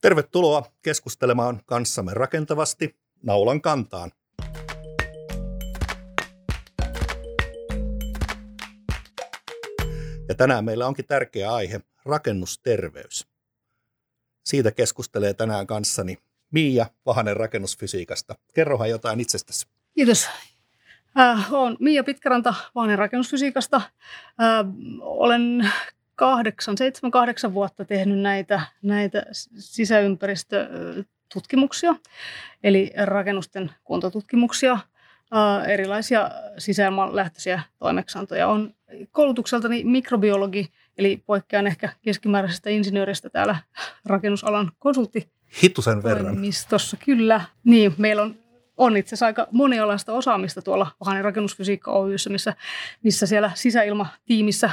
Tervetuloa keskustelemaan kanssamme rakentavasti naulan kantaan. Ja tänään meillä onkin tärkeä aihe, rakennusterveys. Siitä keskustelee tänään kanssani Miia Vahanen rakennusfysiikasta. Kerrohan jotain itsestäsi. Kiitos. Äh, olen Miia Pitkäranta Vahanen rakennusfysiikasta. Äh, olen kahdeksan, seitsemän, kahdeksan vuotta tehnyt näitä, näitä sisäympäristötutkimuksia, eli rakennusten kuntotutkimuksia, erilaisia sisäilmanlähtöisiä toimeksiantoja. On koulutukseltani mikrobiologi, eli poikkean ehkä keskimääräisestä insinööristä täällä rakennusalan konsultti. Hitusen verran. Toimistossa, kyllä. Niin, meillä on on itse asiassa aika monialaista osaamista tuolla Vahanen rakennusfysiikka Oyssä, missä, missä siellä sisäilmatiimissä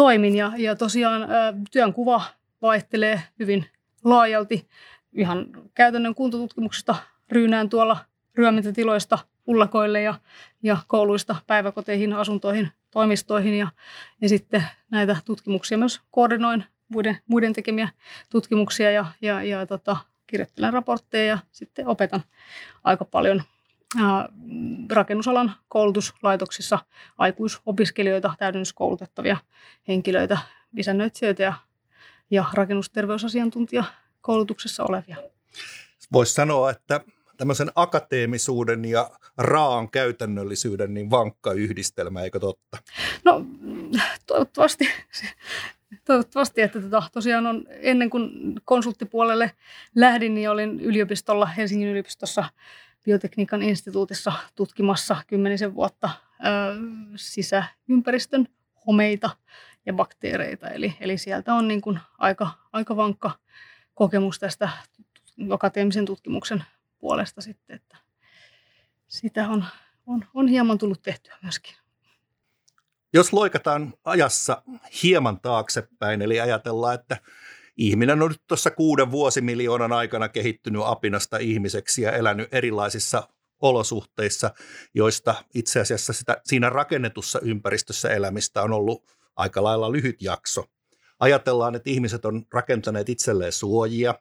toimin. Ja, ja tosiaan työn kuva vaihtelee hyvin laajalti ihan käytännön kuntotutkimuksesta ryynään tuolla ryömintätiloista ullakoille ja, ja kouluista päiväkoteihin, asuntoihin, toimistoihin ja, ja sitten näitä tutkimuksia myös koordinoin muiden, muiden tekemiä tutkimuksia ja, ja, ja tota, kirjoittelen raportteja ja sitten opetan aika paljon rakennusalan koulutuslaitoksissa aikuisopiskelijoita, täydennyskoulutettavia henkilöitä, isännöitsijöitä ja, ja rakennusterveysasiantuntijakoulutuksessa olevia. Voisi sanoa, että tämmöisen akateemisuuden ja raan käytännöllisyyden niin vankka yhdistelmä, eikö totta? No toivottavasti, toivottavasti että tota, tosiaan on, ennen kuin konsulttipuolelle lähdin, niin olin yliopistolla, Helsingin yliopistossa biotekniikan instituutissa tutkimassa kymmenisen vuotta ö, sisäympäristön homeita ja bakteereita. Eli, eli sieltä on niin kuin aika, aika vankka kokemus tästä akateemisen tutkimuksen puolesta sitten, että sitä on, on, on hieman tullut tehtyä myöskin. Jos loikataan ajassa hieman taaksepäin, eli ajatellaan, että ihminen on nyt tuossa kuuden vuosimiljoonan aikana kehittynyt apinasta ihmiseksi ja elänyt erilaisissa olosuhteissa, joista itse asiassa sitä, siinä rakennetussa ympäristössä elämistä on ollut aika lailla lyhyt jakso. Ajatellaan, että ihmiset on rakentaneet itselleen suojia,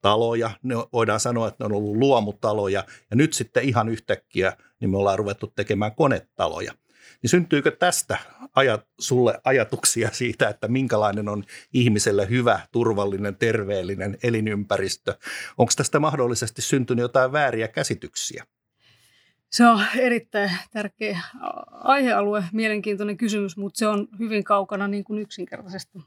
taloja, ne voidaan sanoa, että ne on ollut luomutaloja, ja nyt sitten ihan yhtäkkiä niin me ollaan ruvettu tekemään konetaloja – niin syntyykö tästä ajat, sulle ajatuksia siitä, että minkälainen on ihmiselle hyvä, turvallinen, terveellinen elinympäristö? Onko tästä mahdollisesti syntynyt jotain vääriä käsityksiä? Se on erittäin tärkeä aihealue, mielenkiintoinen kysymys, mutta se on hyvin kaukana niin kuin yksinkertaisesti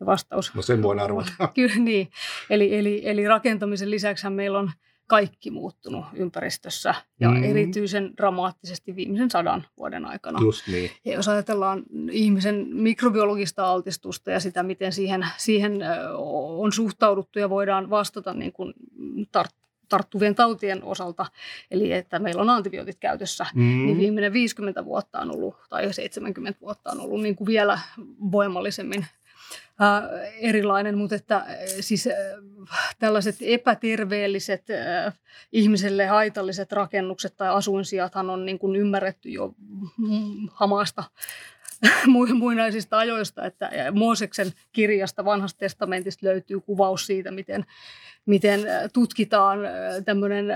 ja vastaus. No sen voin arvata. Kyllä niin. Eli, eli, eli rakentamisen lisäksi meillä on kaikki muuttunut ympäristössä ja mm. erityisen dramaattisesti viimeisen sadan vuoden aikana. Just niin. Ja jos ajatellaan ihmisen mikrobiologista altistusta ja sitä, miten siihen, siihen on suhtauduttu ja voidaan vastata niin kuin tart- tarttuvien tautien osalta, eli että meillä on antibiootit käytössä, mm. niin viimeinen 50 vuotta on ollut, tai 70 vuotta on ollut niin kuin vielä voimallisemmin äh, erilainen, mutta että siis äh, tällaiset epäterveelliset äh, ihmiselle haitalliset rakennukset tai asuinsijathan on niin kuin ymmärretty jo hamasta muinaisista ajoista, että Mooseksen kirjasta vanhasta testamentista löytyy kuvaus siitä, miten, miten tutkitaan tämmöinen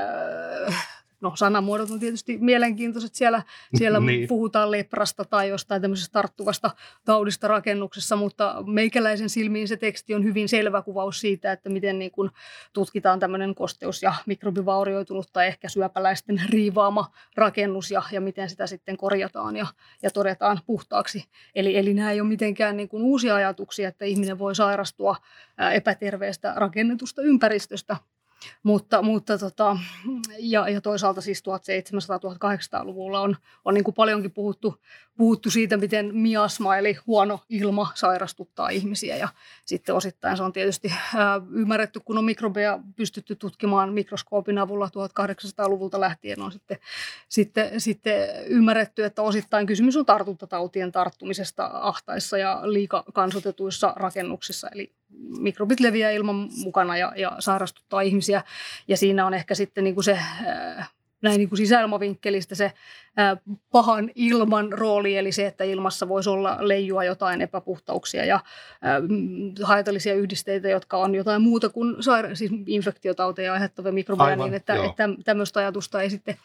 no sanamuodot on tietysti mielenkiintoiset. Siellä, siellä niin. puhutaan leprasta tai jostain tämmöisestä tarttuvasta taudista rakennuksessa, mutta meikäläisen silmiin se teksti on hyvin selvä kuvaus siitä, että miten niin kuin tutkitaan tämmöinen kosteus- ja mikrobivaurioitunut tai ehkä syöpäläisten riivaama rakennus ja, ja miten sitä sitten korjataan ja, ja todetaan puhtaaksi. Eli, eli nämä ei ole mitenkään niin kuin uusia ajatuksia, että ihminen voi sairastua epäterveestä rakennetusta ympäristöstä mutta, mutta tota, ja, ja toisaalta siis 1700-1800-luvulla on, on niin kuin paljonkin puhuttu, puhuttu siitä, miten miasma eli huono ilma sairastuttaa ihmisiä. Ja sitten osittain se on tietysti ää, ymmärretty, kun on mikrobeja pystytty tutkimaan mikroskoopin avulla 1800-luvulta lähtien on sitten, sitten, sitten ymmärretty, että osittain kysymys on tartuntatautien tarttumisesta ahtaissa ja liikakansotetuissa rakennuksissa. Eli mikrobit leviää ilman mukana ja, ja sairastuttaa ihmisiä. Ja siinä on ehkä sitten niin kuin se näin niin kuin sisäilmavinkkelistä se ää, pahan ilman rooli, eli se, että ilmassa voisi olla leijua jotain epäpuhtauksia ja ää, haitallisia yhdisteitä, jotka on jotain muuta kuin saira- siis infektiotauteja aiheuttavia mikrobeja, Aivan, niin että, joo. että tämmöistä ajatusta ei sitten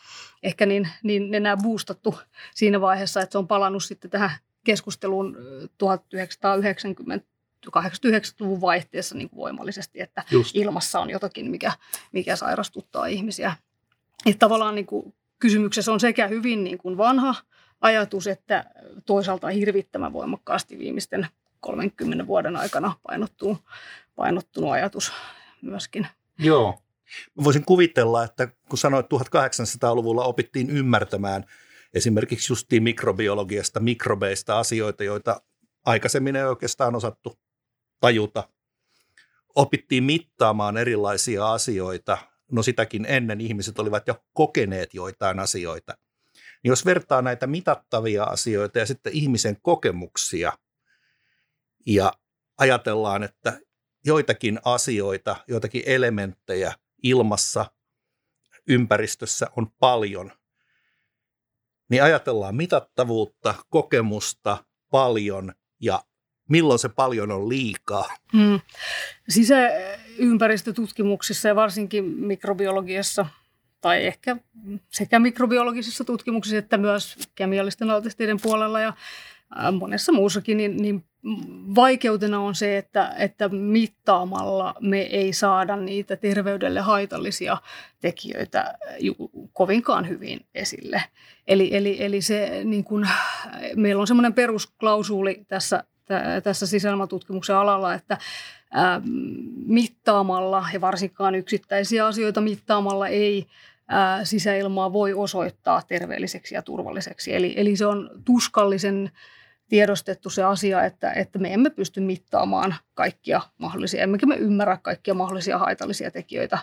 ehkä niin, niin enää boostattu siinä vaiheessa, että se on palannut sitten tähän keskusteluun ö, 1990 89-luvun vaihteessa niin kuin voimallisesti, että Just. ilmassa on jotakin, mikä, mikä sairastuttaa ihmisiä. Että tavallaan niin kuin kysymyksessä on sekä hyvin niin kuin vanha ajatus, että toisaalta hirvittävän voimakkaasti viimeisten 30 vuoden aikana painottuu, painottunut ajatus myöskin. Joo. Mä voisin kuvitella, että kun sanoit 1800-luvulla opittiin ymmärtämään esimerkiksi justiin mikrobiologiasta, mikrobeista asioita, joita aikaisemmin ei oikeastaan osattu tajuta. Opittiin mittaamaan erilaisia asioita. No sitäkin ennen ihmiset olivat jo kokeneet joitain asioita. Niin jos vertaa näitä mitattavia asioita ja sitten ihmisen kokemuksia ja ajatellaan, että joitakin asioita, joitakin elementtejä ilmassa, ympäristössä on paljon, niin ajatellaan mitattavuutta, kokemusta paljon ja milloin se paljon on liikaa. Hmm. Sisäympäristötutkimuksissa ja varsinkin mikrobiologiassa tai ehkä sekä mikrobiologisissa tutkimuksissa että myös kemiallisten altisteiden puolella ja ää, monessa muussakin, niin, niin vaikeutena on se, että, että mittaamalla me ei saada niitä terveydelle haitallisia tekijöitä ju, kovinkaan hyvin esille. Eli, eli, eli se, niin kun, meillä on semmoinen perusklausuuli tässä, tä, tässä sisäilmatutkimuksen alalla, että ää, mittaamalla ja varsinkaan yksittäisiä asioita mittaamalla ei ää, sisäilmaa voi osoittaa terveelliseksi ja turvalliseksi. Eli, eli se on tuskallisen tiedostettu se asia, että, että me emme pysty mittaamaan kaikkia mahdollisia, emmekä me ymmärrä kaikkia mahdollisia haitallisia tekijöitä,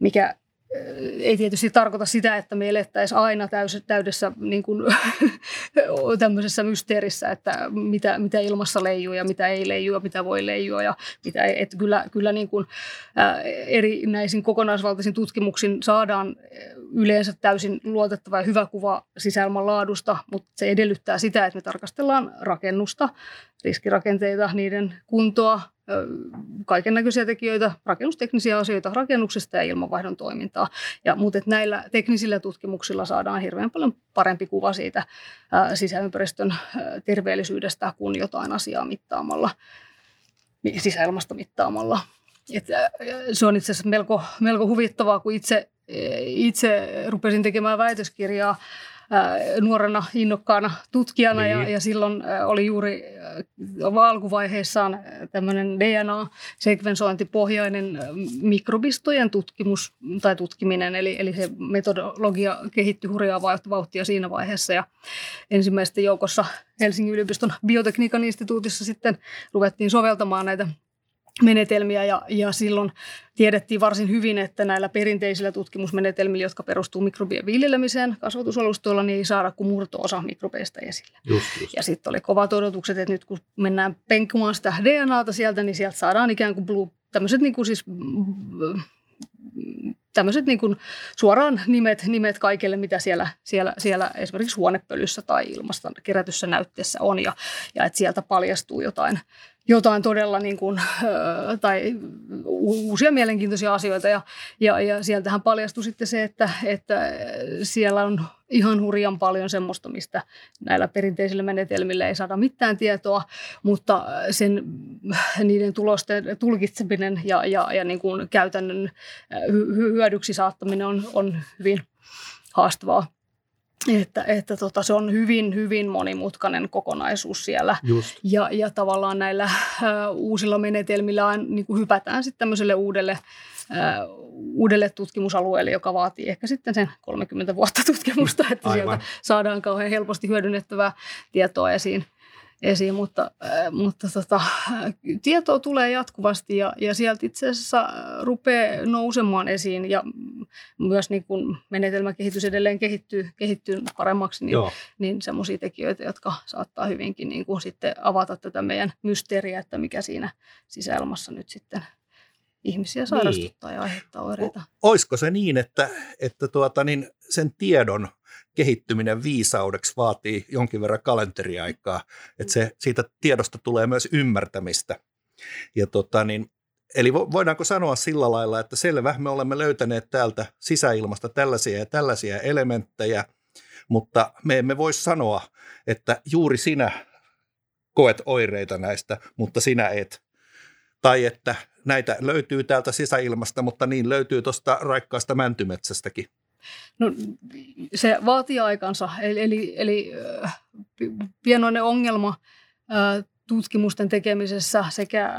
mikä ei tietysti tarkoita sitä, että me elettäisiin aina täys, täydessä niin kuin, tämmöisessä mysteerissä, että mitä, mitä ilmassa leijuu ja mitä ei leijuu ja mitä voi leijua. Ja mitä että kyllä kyllä niin kuin, ää, erinäisin kokonaisvaltaisin tutkimuksin saadaan yleensä täysin luotettava ja hyvä kuva sisäilman laadusta, mutta se edellyttää sitä, että me tarkastellaan rakennusta, riskirakenteita, niiden kuntoa, kaiken näköisiä tekijöitä, rakennusteknisiä asioita rakennuksesta ja ilmanvaihdon toimintaa. Ja, mutta näillä teknisillä tutkimuksilla saadaan hirveän paljon parempi kuva siitä sisäympäristön terveellisyydestä kuin jotain asiaa mittaamalla, sisäilmasta mittaamalla. Et, se on itse asiassa melko, melko huvittavaa, kun itse, itse rupesin tekemään väitöskirjaa nuorena innokkaana tutkijana niin. ja, ja silloin oli juuri alkuvaiheessaan tämmöinen DNA-sekvensointipohjainen mikrobistojen tutkimus tai tutkiminen, eli, eli se metodologia kehittyi hurjaa vauhtia siinä vaiheessa ja ensimmäisten joukossa Helsingin yliopiston biotekniikan instituutissa sitten ruvettiin soveltamaan näitä menetelmiä ja, ja silloin tiedettiin varsin hyvin, että näillä perinteisillä tutkimusmenetelmillä, jotka perustuu mikrobien viljelemiseen kasvatusalustoilla, niin ei saada kuin murto-osa mikrobeista esille. Just, just. Ja sitten oli kovat odotukset, että nyt kun mennään penkkumaan sitä DNAta sieltä, niin sieltä saadaan ikään kuin blue, tämmöiset niin kuin siis tämmöiset niin kuin suoraan nimet, nimet kaikille, mitä siellä, siellä, siellä esimerkiksi huonepölyssä tai ilmasta kerätyssä näytteessä on ja, ja että sieltä paljastuu jotain, jotain todella niin kuin, tai uusia mielenkiintoisia asioita ja, ja, ja sieltähän paljastui sitten se, että, että siellä on ihan hurjan paljon semmoista, mistä näillä perinteisillä menetelmillä ei saada mitään tietoa, mutta sen, niiden tulosten tulkitseminen ja, ja, ja niin kuin käytännön hyödyksi saattaminen on, on hyvin haastavaa. Että, että tota, se on hyvin, hyvin monimutkainen kokonaisuus siellä. Just. Ja, ja tavallaan näillä äh, uusilla menetelmillä niin kuin hypätään sitten tämmöiselle uudelle, äh, uudelle tutkimusalueelle, joka vaatii ehkä sitten sen 30 vuotta tutkimusta, että Aivan. sieltä saadaan kauhean helposti hyödynnettävää tietoa esiin esiin, mutta, äh, mutta tota, tietoa tulee jatkuvasti ja, ja sieltä itse asiassa rupeaa nousemaan esiin ja myös niin kun menetelmäkehitys edelleen kehittyy, kehittyy paremmaksi, niin, Joo. niin semmoisia tekijöitä, jotka saattaa hyvinkin niin kuin sitten avata tätä meidän mysteeriä, että mikä siinä sisäilmassa nyt sitten ihmisiä sairastuttaa niin. ja aiheuttaa oireita. Olisiko se niin, että, että tuota, niin sen tiedon kehittyminen viisaudeksi vaatii jonkin verran kalenteriaikaa, että se, siitä tiedosta tulee myös ymmärtämistä. Ja tota, niin, eli voidaanko sanoa sillä lailla, että selvä, me olemme löytäneet täältä sisäilmasta tällaisia ja tällaisia elementtejä, mutta me emme voi sanoa, että juuri sinä koet oireita näistä, mutta sinä et. Tai että näitä löytyy täältä sisäilmasta, mutta niin löytyy tuosta raikkaasta mäntymetsästäkin. No, se vaatii aikansa, eli, eli, eli pienoinen ongelma tutkimusten tekemisessä sekä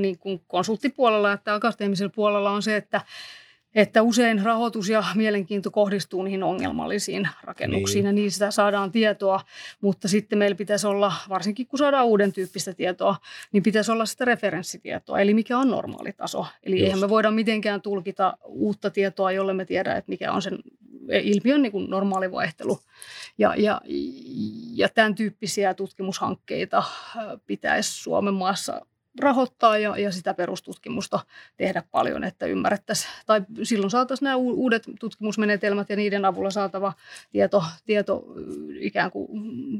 niin kuin konsulttipuolella että akateemisella puolella on se, että että usein rahoitus ja mielenkiinto kohdistuu niihin ongelmallisiin rakennuksiin niin. ja niistä saadaan tietoa, mutta sitten meillä pitäisi olla, varsinkin kun saadaan uuden tyyppistä tietoa, niin pitäisi olla sitä referenssitietoa, eli mikä on normaali taso. Eli Just. eihän me voida mitenkään tulkita uutta tietoa, jolle me tiedä, että mikä on sen ilmiön niin kuin normaali vaihtelu. Ja, ja, ja tämän tyyppisiä tutkimushankkeita pitäisi Suomen maassa rahoittaa ja, ja sitä perustutkimusta tehdä paljon, että ymmärrettäisiin. Tai silloin saataisiin nämä uudet tutkimusmenetelmät ja niiden avulla saatava tieto, tieto ikään kuin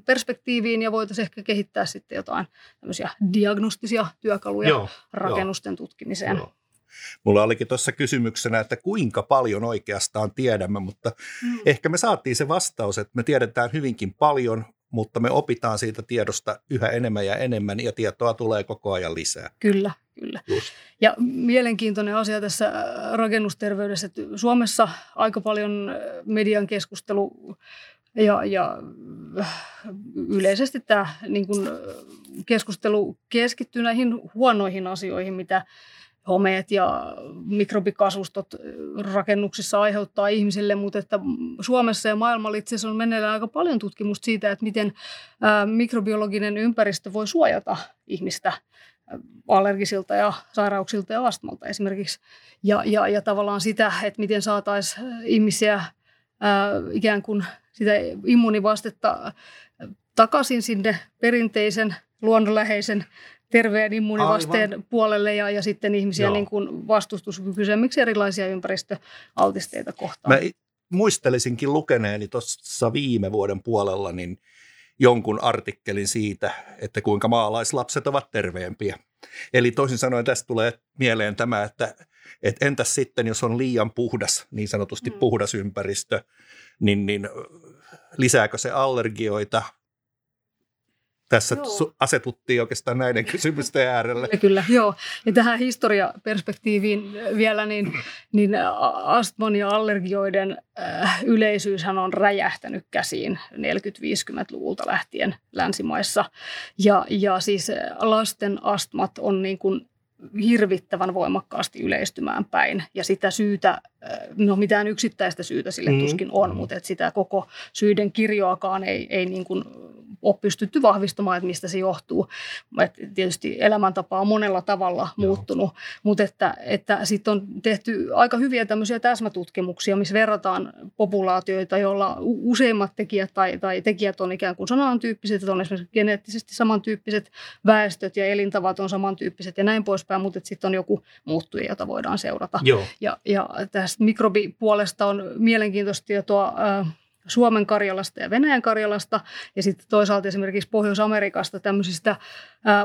perspektiiviin ja voitaisiin ehkä kehittää sitten jotain tämmöisiä diagnostisia työkaluja joo, rakennusten jo. tutkimiseen. Joo. Mulla olikin tuossa kysymyksenä, että kuinka paljon oikeastaan tiedämme, mutta mm. ehkä me saatiin se vastaus, että me tiedetään hyvinkin paljon, mutta me opitaan siitä tiedosta yhä enemmän ja enemmän ja tietoa tulee koko ajan lisää. Kyllä, kyllä. Just. Ja mielenkiintoinen asia tässä äh, rakennusterveydessä, että Suomessa aika paljon äh, median keskustelu ja, ja äh, yleisesti tämä niin kuin keskustelu keskittyy näihin huonoihin asioihin, mitä homeet ja mikrobikasvustot rakennuksissa aiheuttaa ihmisille, mutta että Suomessa ja maailmalla itse asiassa on meneillään aika paljon tutkimusta siitä, että miten mikrobiologinen ympäristö voi suojata ihmistä allergisilta ja sairauksilta ja astmalta esimerkiksi. Ja, ja, ja tavallaan sitä, että miten saataisiin ihmisiä ää, ikään kuin sitä immuunivastetta takaisin sinne perinteisen luonnonläheisen terveen immuunivasteen Aivan. puolelle ja, ja sitten ihmisiä niin kuin vastustuskykyisemmiksi erilaisia ympäristöaltisteita kohtaan. Mä muistelisinkin lukeneeni tuossa viime vuoden puolella niin jonkun artikkelin siitä, että kuinka maalaislapset ovat terveempiä. Eli toisin sanoen tästä tulee mieleen tämä, että, että entäs sitten, jos on liian puhdas, niin sanotusti hmm. puhdas ympäristö, niin, niin lisääkö se allergioita, tässä joo. asetuttiin oikeastaan näiden kysymysten äärelle. Kyllä, kyllä, joo. Ja tähän historiaperspektiiviin vielä, niin, niin astman ja allergioiden äh, yleisyyshän on räjähtänyt käsiin 40-50-luvulta lähtien länsimaissa. Ja, ja siis lasten astmat on niin kuin hirvittävän voimakkaasti yleistymään päin. Ja sitä syytä, äh, no mitään yksittäistä syytä sille mm. tuskin on, mutta että sitä koko syiden kirjoakaan ei, ei niin kuin ole pystytty vahvistamaan, että mistä se johtuu. Et tietysti elämäntapa on monella tavalla Joo. muuttunut, mutta että, että sitten on tehty aika hyviä tämmöisiä täsmätutkimuksia, missä verrataan populaatioita, joilla useimmat tekijät tai, tai tekijät on ikään kuin samantyyppiset, että on esimerkiksi geneettisesti samantyyppiset väestöt ja elintavat on samantyyppiset ja näin poispäin, mutta sitten on joku muuttuja, jota voidaan seurata. Joo. Ja, ja tästä mikrobipuolesta on mielenkiintoista tietoa äh, Suomen Karjalasta ja Venäjän Karjalasta ja sitten toisaalta esimerkiksi Pohjois-Amerikasta tämmöisistä äh,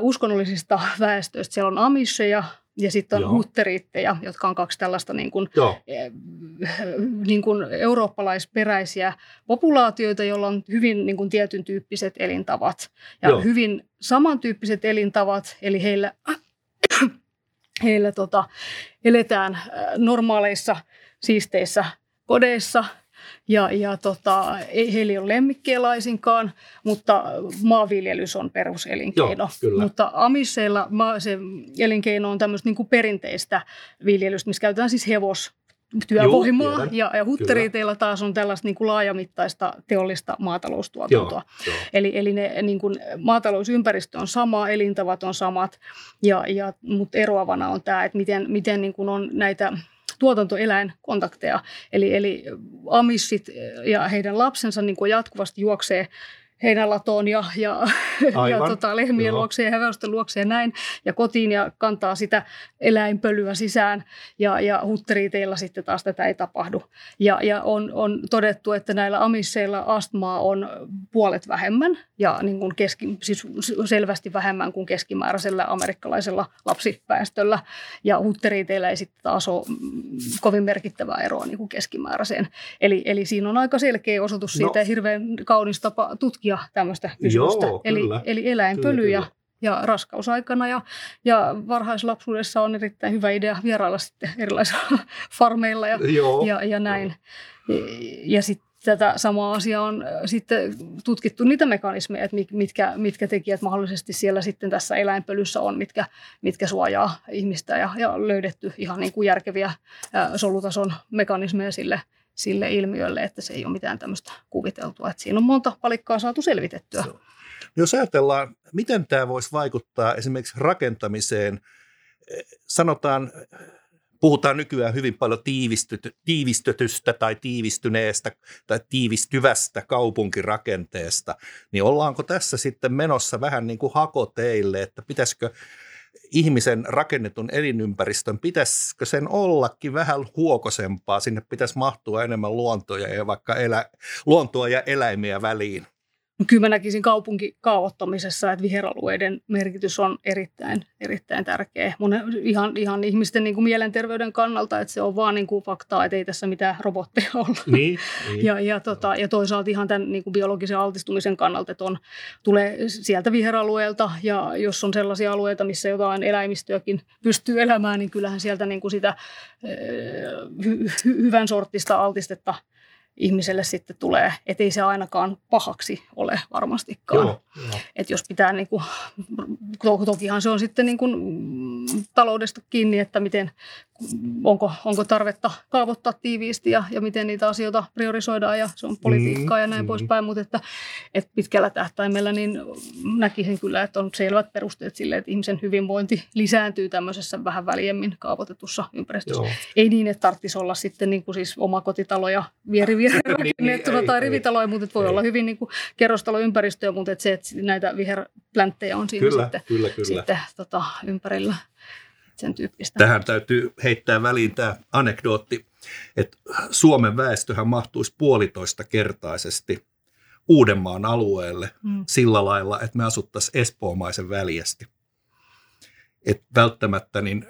uskonnollisista väestöistä. Siellä on amisheja ja sitten on Joo. hutteriitteja, jotka on kaksi tällaista niin kuin, äh, niin kuin eurooppalaisperäisiä populaatioita, joilla on hyvin niin kuin tietyn tyyppiset elintavat. Ja Joo. hyvin samantyyppiset elintavat, eli heillä, heillä tota, eletään normaaleissa siisteissä kodeissa – ja, ja tota, ei heillä ei ole lemmikkejä laisinkaan, mutta maanviljelys on peruselinkeino. Joo, mutta amisseilla maa, se elinkeino on tämmöistä niin kuin perinteistä viljelystä, missä käytetään siis hevos työvoimaa Joo, ja, ja hutteriiteilla taas on tällaista niin kuin laajamittaista teollista maataloustuotantoa. Joo, jo. Eli, eli ne, niin kuin, maatalousympäristö on sama, elintavat on samat, ja, ja, mutta eroavana on tämä, että miten, miten niin kuin on näitä tuotantoeläinkontakteja. Eli, eli amissit ja heidän lapsensa niin kuin jatkuvasti juoksee heinälatoon ja, ja, ja tota, lehmien Joo. luokse ja hevosten luokse ja näin, ja kotiin ja kantaa sitä eläinpölyä sisään, ja, ja hutteriiteilla sitten taas tätä ei tapahdu. Ja, ja on, on todettu, että näillä amisseilla astmaa on puolet vähemmän, ja niin kuin keski, siis selvästi vähemmän kuin keskimääräisellä amerikkalaisella lapsiväestöllä, ja hutteriiteillä ei sitten taas ole kovin merkittävää eroa niin kuin keskimääräiseen. Eli, eli siinä on aika selkeä osoitus siitä, no. hirveän kaunis tapa tutkia tämmöistä kysymystä. Joo, eli, kyllä. eli eläinpölyjä kyllä, ja raskausaikana ja, ja varhaislapsuudessa on erittäin hyvä idea vierailla sitten erilaisilla farmeilla ja, ja, ja näin. Joo. Ja sitten tätä samaa asiaa on sitten tutkittu niitä mekanismeja, että mitkä, mitkä tekijät mahdollisesti siellä sitten tässä eläinpölyssä on, mitkä, mitkä suojaa ihmistä ja, ja löydetty ihan niin kuin järkeviä solutason mekanismeja sille, sille ilmiölle, että se ei ole mitään tämmöistä kuviteltua. Että siinä on monta palikkaa saatu selvitettyä. So. Jos ajatellaan, miten tämä voisi vaikuttaa esimerkiksi rakentamiseen, sanotaan, puhutaan nykyään hyvin paljon tiivistetystä tai tiivistyneestä tai tiivistyvästä kaupunkirakenteesta, niin ollaanko tässä sitten menossa vähän niin kuin hakoteille, että pitäisikö ihmisen rakennetun elinympäristön, pitäisikö sen ollakin vähän huokosempaa, sinne pitäisi mahtua enemmän luontoja ja vaikka elä, luontoa ja eläimiä väliin? Kyllä mä näkisin kaupunkikaavoittamisessa, että viheralueiden merkitys on erittäin, erittäin tärkeä. Mun, ihan, ihan ihmisten niin kuin mielenterveyden kannalta, että se on vaan niin kuin faktaa, että ei tässä mitään robotteja olla. Niin, niin. Ja, ja, tota, ja toisaalta ihan tämän niin kuin biologisen altistumisen kannalta, että on, tulee sieltä viheralueelta ja jos on sellaisia alueita, missä jotain eläimistöäkin pystyy elämään, niin kyllähän sieltä niin kuin sitä hy, hy, hyvän sortista altistetta – ihmiselle sitten tulee, ettei se ainakaan pahaksi ole varmastikaan. Joo, joo. Et jos pitää, niin kuin, tokihan se on sitten niin kuin, taloudesta kiinni, että miten, onko, onko tarvetta kaavoittaa tiiviisti ja, ja miten niitä asioita priorisoidaan ja se on politiikkaa mm, ja näin mm. poispäin, mutta että, että pitkällä tähtäimellä niin näkisin kyllä, että on selvät perusteet sille, että ihmisen hyvinvointi lisääntyy tämmöisessä vähän väljemmin kaavoitetussa ympäristössä. Joo. Ei niin, että tarvitsisi olla sitten niin kuin siis omakotitalo ja vieri rakennettuna niin, tai rivitaloja, mutta voi ei. olla hyvin niin kuin kerrostaloympäristöä, mutta että se, että näitä viherplänttejä on siinä kyllä, sitten, kyllä, kyllä. sitten tota, ympärillä sen tyyppistä. Tähän täytyy heittää väliin tämä anekdootti, että Suomen väestöhän mahtuisi puolitoista kertaisesti Uudenmaan alueelle mm. sillä lailla, että me asuttaisiin espoomaisen väljästi. Et välttämättä niin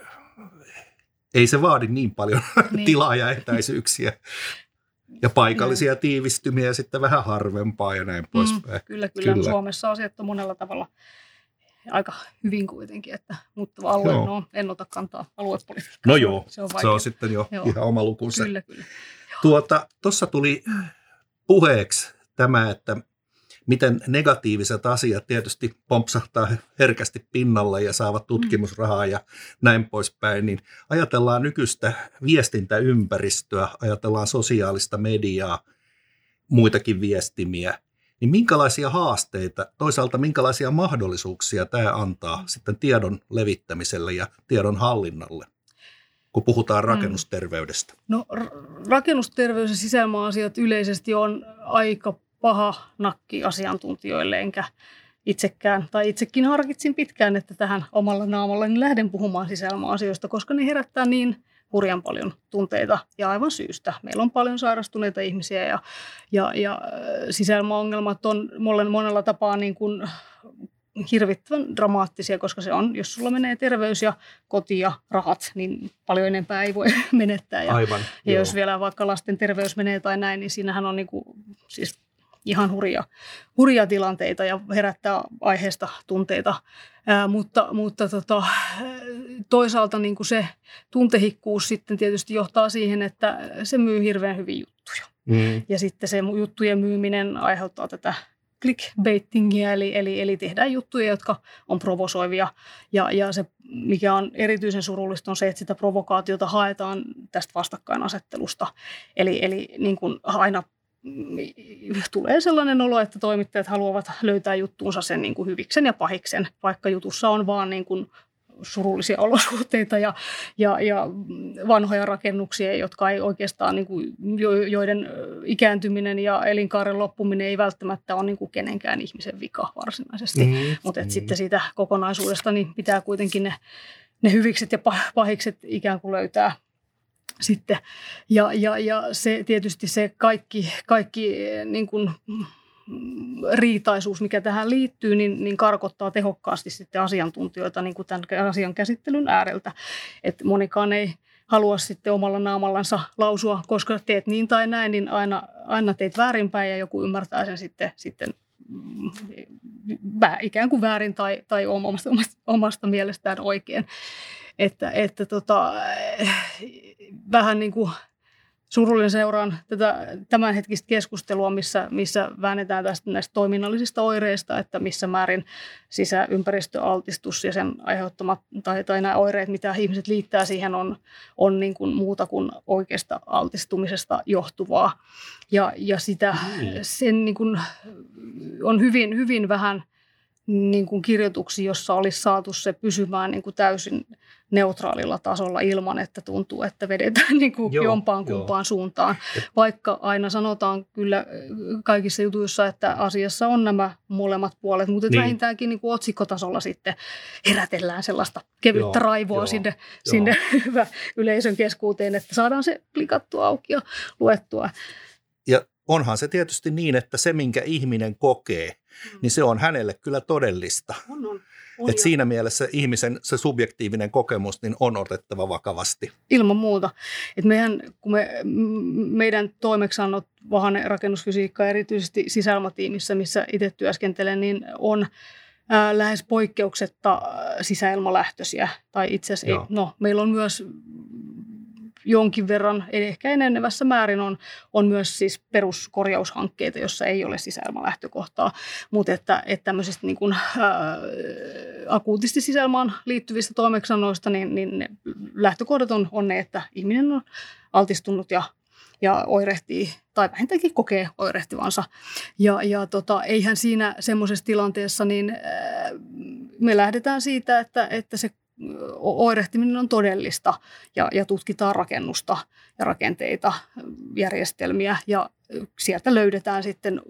ei se vaadi niin paljon niin. tilaa ja etäisyyksiä ja paikallisia mm. tiivistymiä sitten vähän harvempaa ja näin poispäin. Mm, kyllä, kyllä, kyllä. Suomessa asiat on monella tavalla aika hyvin kuitenkin, että mutta alue, no, en ota kantaa aluepolitiikkaan. No joo, se on, se on sitten jo joo. ihan oma lukunsa. Kyllä, kyllä. Tuota, tuossa tuli puheeksi tämä, että miten negatiiviset asiat tietysti pompsahtaa herkästi pinnalle ja saavat mm. tutkimusrahaa ja näin poispäin, niin ajatellaan nykyistä viestintäympäristöä, ajatellaan sosiaalista mediaa, muitakin viestimiä, niin minkälaisia haasteita, toisaalta minkälaisia mahdollisuuksia tämä antaa mm. sitten tiedon levittämiselle ja tiedon hallinnalle? kun puhutaan mm. rakennusterveydestä? No rakennusterveys ja sisäilma-asiat yleisesti on aika paha nakki asiantuntijoille, enkä itsekään, tai itsekin harkitsin pitkään, että tähän omalla naamallani lähden puhumaan sisäilma-asioista, koska ne herättää niin hurjan paljon tunteita ja aivan syystä. Meillä on paljon sairastuneita ihmisiä ja, ja, ja äh, sisäilmaongelmat on monella tapaa niin kuin hirvittävän dramaattisia, koska se on, jos sulla menee terveys ja koti ja rahat, niin paljon enempää ei voi menettää. Ja, Aivan, ja jos vielä vaikka lasten terveys menee tai näin, niin siinähän on niin kuin, siis ihan hurja, hurja tilanteita ja herättää aiheesta tunteita. Ää, mutta mutta tota, toisaalta niin kuin se tuntehikkuus sitten tietysti johtaa siihen, että se myy hirveän hyvin juttuja. Mm. Ja sitten se juttujen myyminen aiheuttaa tätä clickbaitingia, eli, eli, eli tehdään juttuja, jotka on provosoivia. Ja, ja se, mikä on erityisen surullista, on se, että sitä provokaatiota haetaan tästä vastakkainasettelusta. Eli, eli niin kuin aina tulee sellainen olo, että toimittajat haluavat löytää juttuunsa sen niin kuin hyviksen ja pahiksen, vaikka jutussa on vaan niin kuin surullisia olosuhteita ja, ja, ja vanhoja rakennuksia, jotka ei oikeastaan, niin kuin, joiden ikääntyminen ja elinkaaren loppuminen ei välttämättä ole niin kuin kenenkään ihmisen vika varsinaisesti. Mm, Mutta mm. sitten siitä kokonaisuudesta niin pitää kuitenkin ne, ne hyvikset ja pahikset ikään kuin löytää sitten. Ja, ja, ja se tietysti se kaikki, kaikki niin kuin riitaisuus, mikä tähän liittyy, niin, niin karkottaa tehokkaasti sitten asiantuntijoita niin kuin tämän asian käsittelyn ääreltä. Että monikaan ei halua sitten omalla naamallansa lausua, koska teet niin tai näin, niin aina, aina teet väärinpäin ja joku ymmärtää sen sitten, sitten mm, ikään kuin väärin tai, tai omasta, omasta, omasta mielestään oikein. Että, että tota, vähän niin kuin surullinen seuraan tätä tämänhetkistä keskustelua, missä, missä väännetään tästä näistä toiminnallisista oireista, että missä määrin sisäympäristöaltistus ja sen aiheuttamat tai, tai nämä oireet, mitä ihmiset liittää siihen, on, on niin kuin muuta kuin oikeasta altistumisesta johtuvaa. Ja, ja sitä, mm. sen niin kuin on hyvin, hyvin vähän niin kuin kirjoituksia, jossa olisi saatu se pysymään niin kuin täysin neutraalilla tasolla ilman, että tuntuu, että vedetään niin kuin joo, jompaan kumpaan joo. suuntaan. Vaikka aina sanotaan kyllä kaikissa jutuissa, että asiassa on nämä molemmat puolet, mutta niin. vähintäänkin niin kuin otsikkotasolla sitten herätellään sellaista kevyttä joo, raivoa joo, sinne, joo. sinne hyvä yleisön keskuuteen, että saadaan se klikattua auki ja luettua. Ja onhan se tietysti niin, että se minkä ihminen kokee, mm. niin se on hänelle kyllä todellista. On, on. On Et siinä mielessä ihmisen se subjektiivinen kokemus niin on otettava vakavasti. Ilman muuta. Et mehän, kun me, meidän toimeksannot Vahanen rakennusfysiikka, erityisesti sisäilmatiimissä, missä itse työskentelen, niin on ää, lähes poikkeuksetta sisäilmalähtöisiä. Tai itse asiassa, no, meillä on myös jonkin verran, ehkä enenevässä määrin on, on myös siis peruskorjaushankkeita, jossa ei ole sisäilmalähtökohtaa, mutta että, että tämmöisistä niin kuin, ää, akuutisti sisäilmaan liittyvistä toimeksanoista, niin, niin ne lähtökohdat on, on ne, että ihminen on altistunut ja ja oirehtii, tai vähintäänkin kokee oirehtivansa. Ja, ja tota, eihän siinä semmoisessa tilanteessa, niin ää, me lähdetään siitä, että, että se oirehtiminen on todellista ja, ja tutkitaan rakennusta ja rakenteita, järjestelmiä ja sieltä löydetään sitten,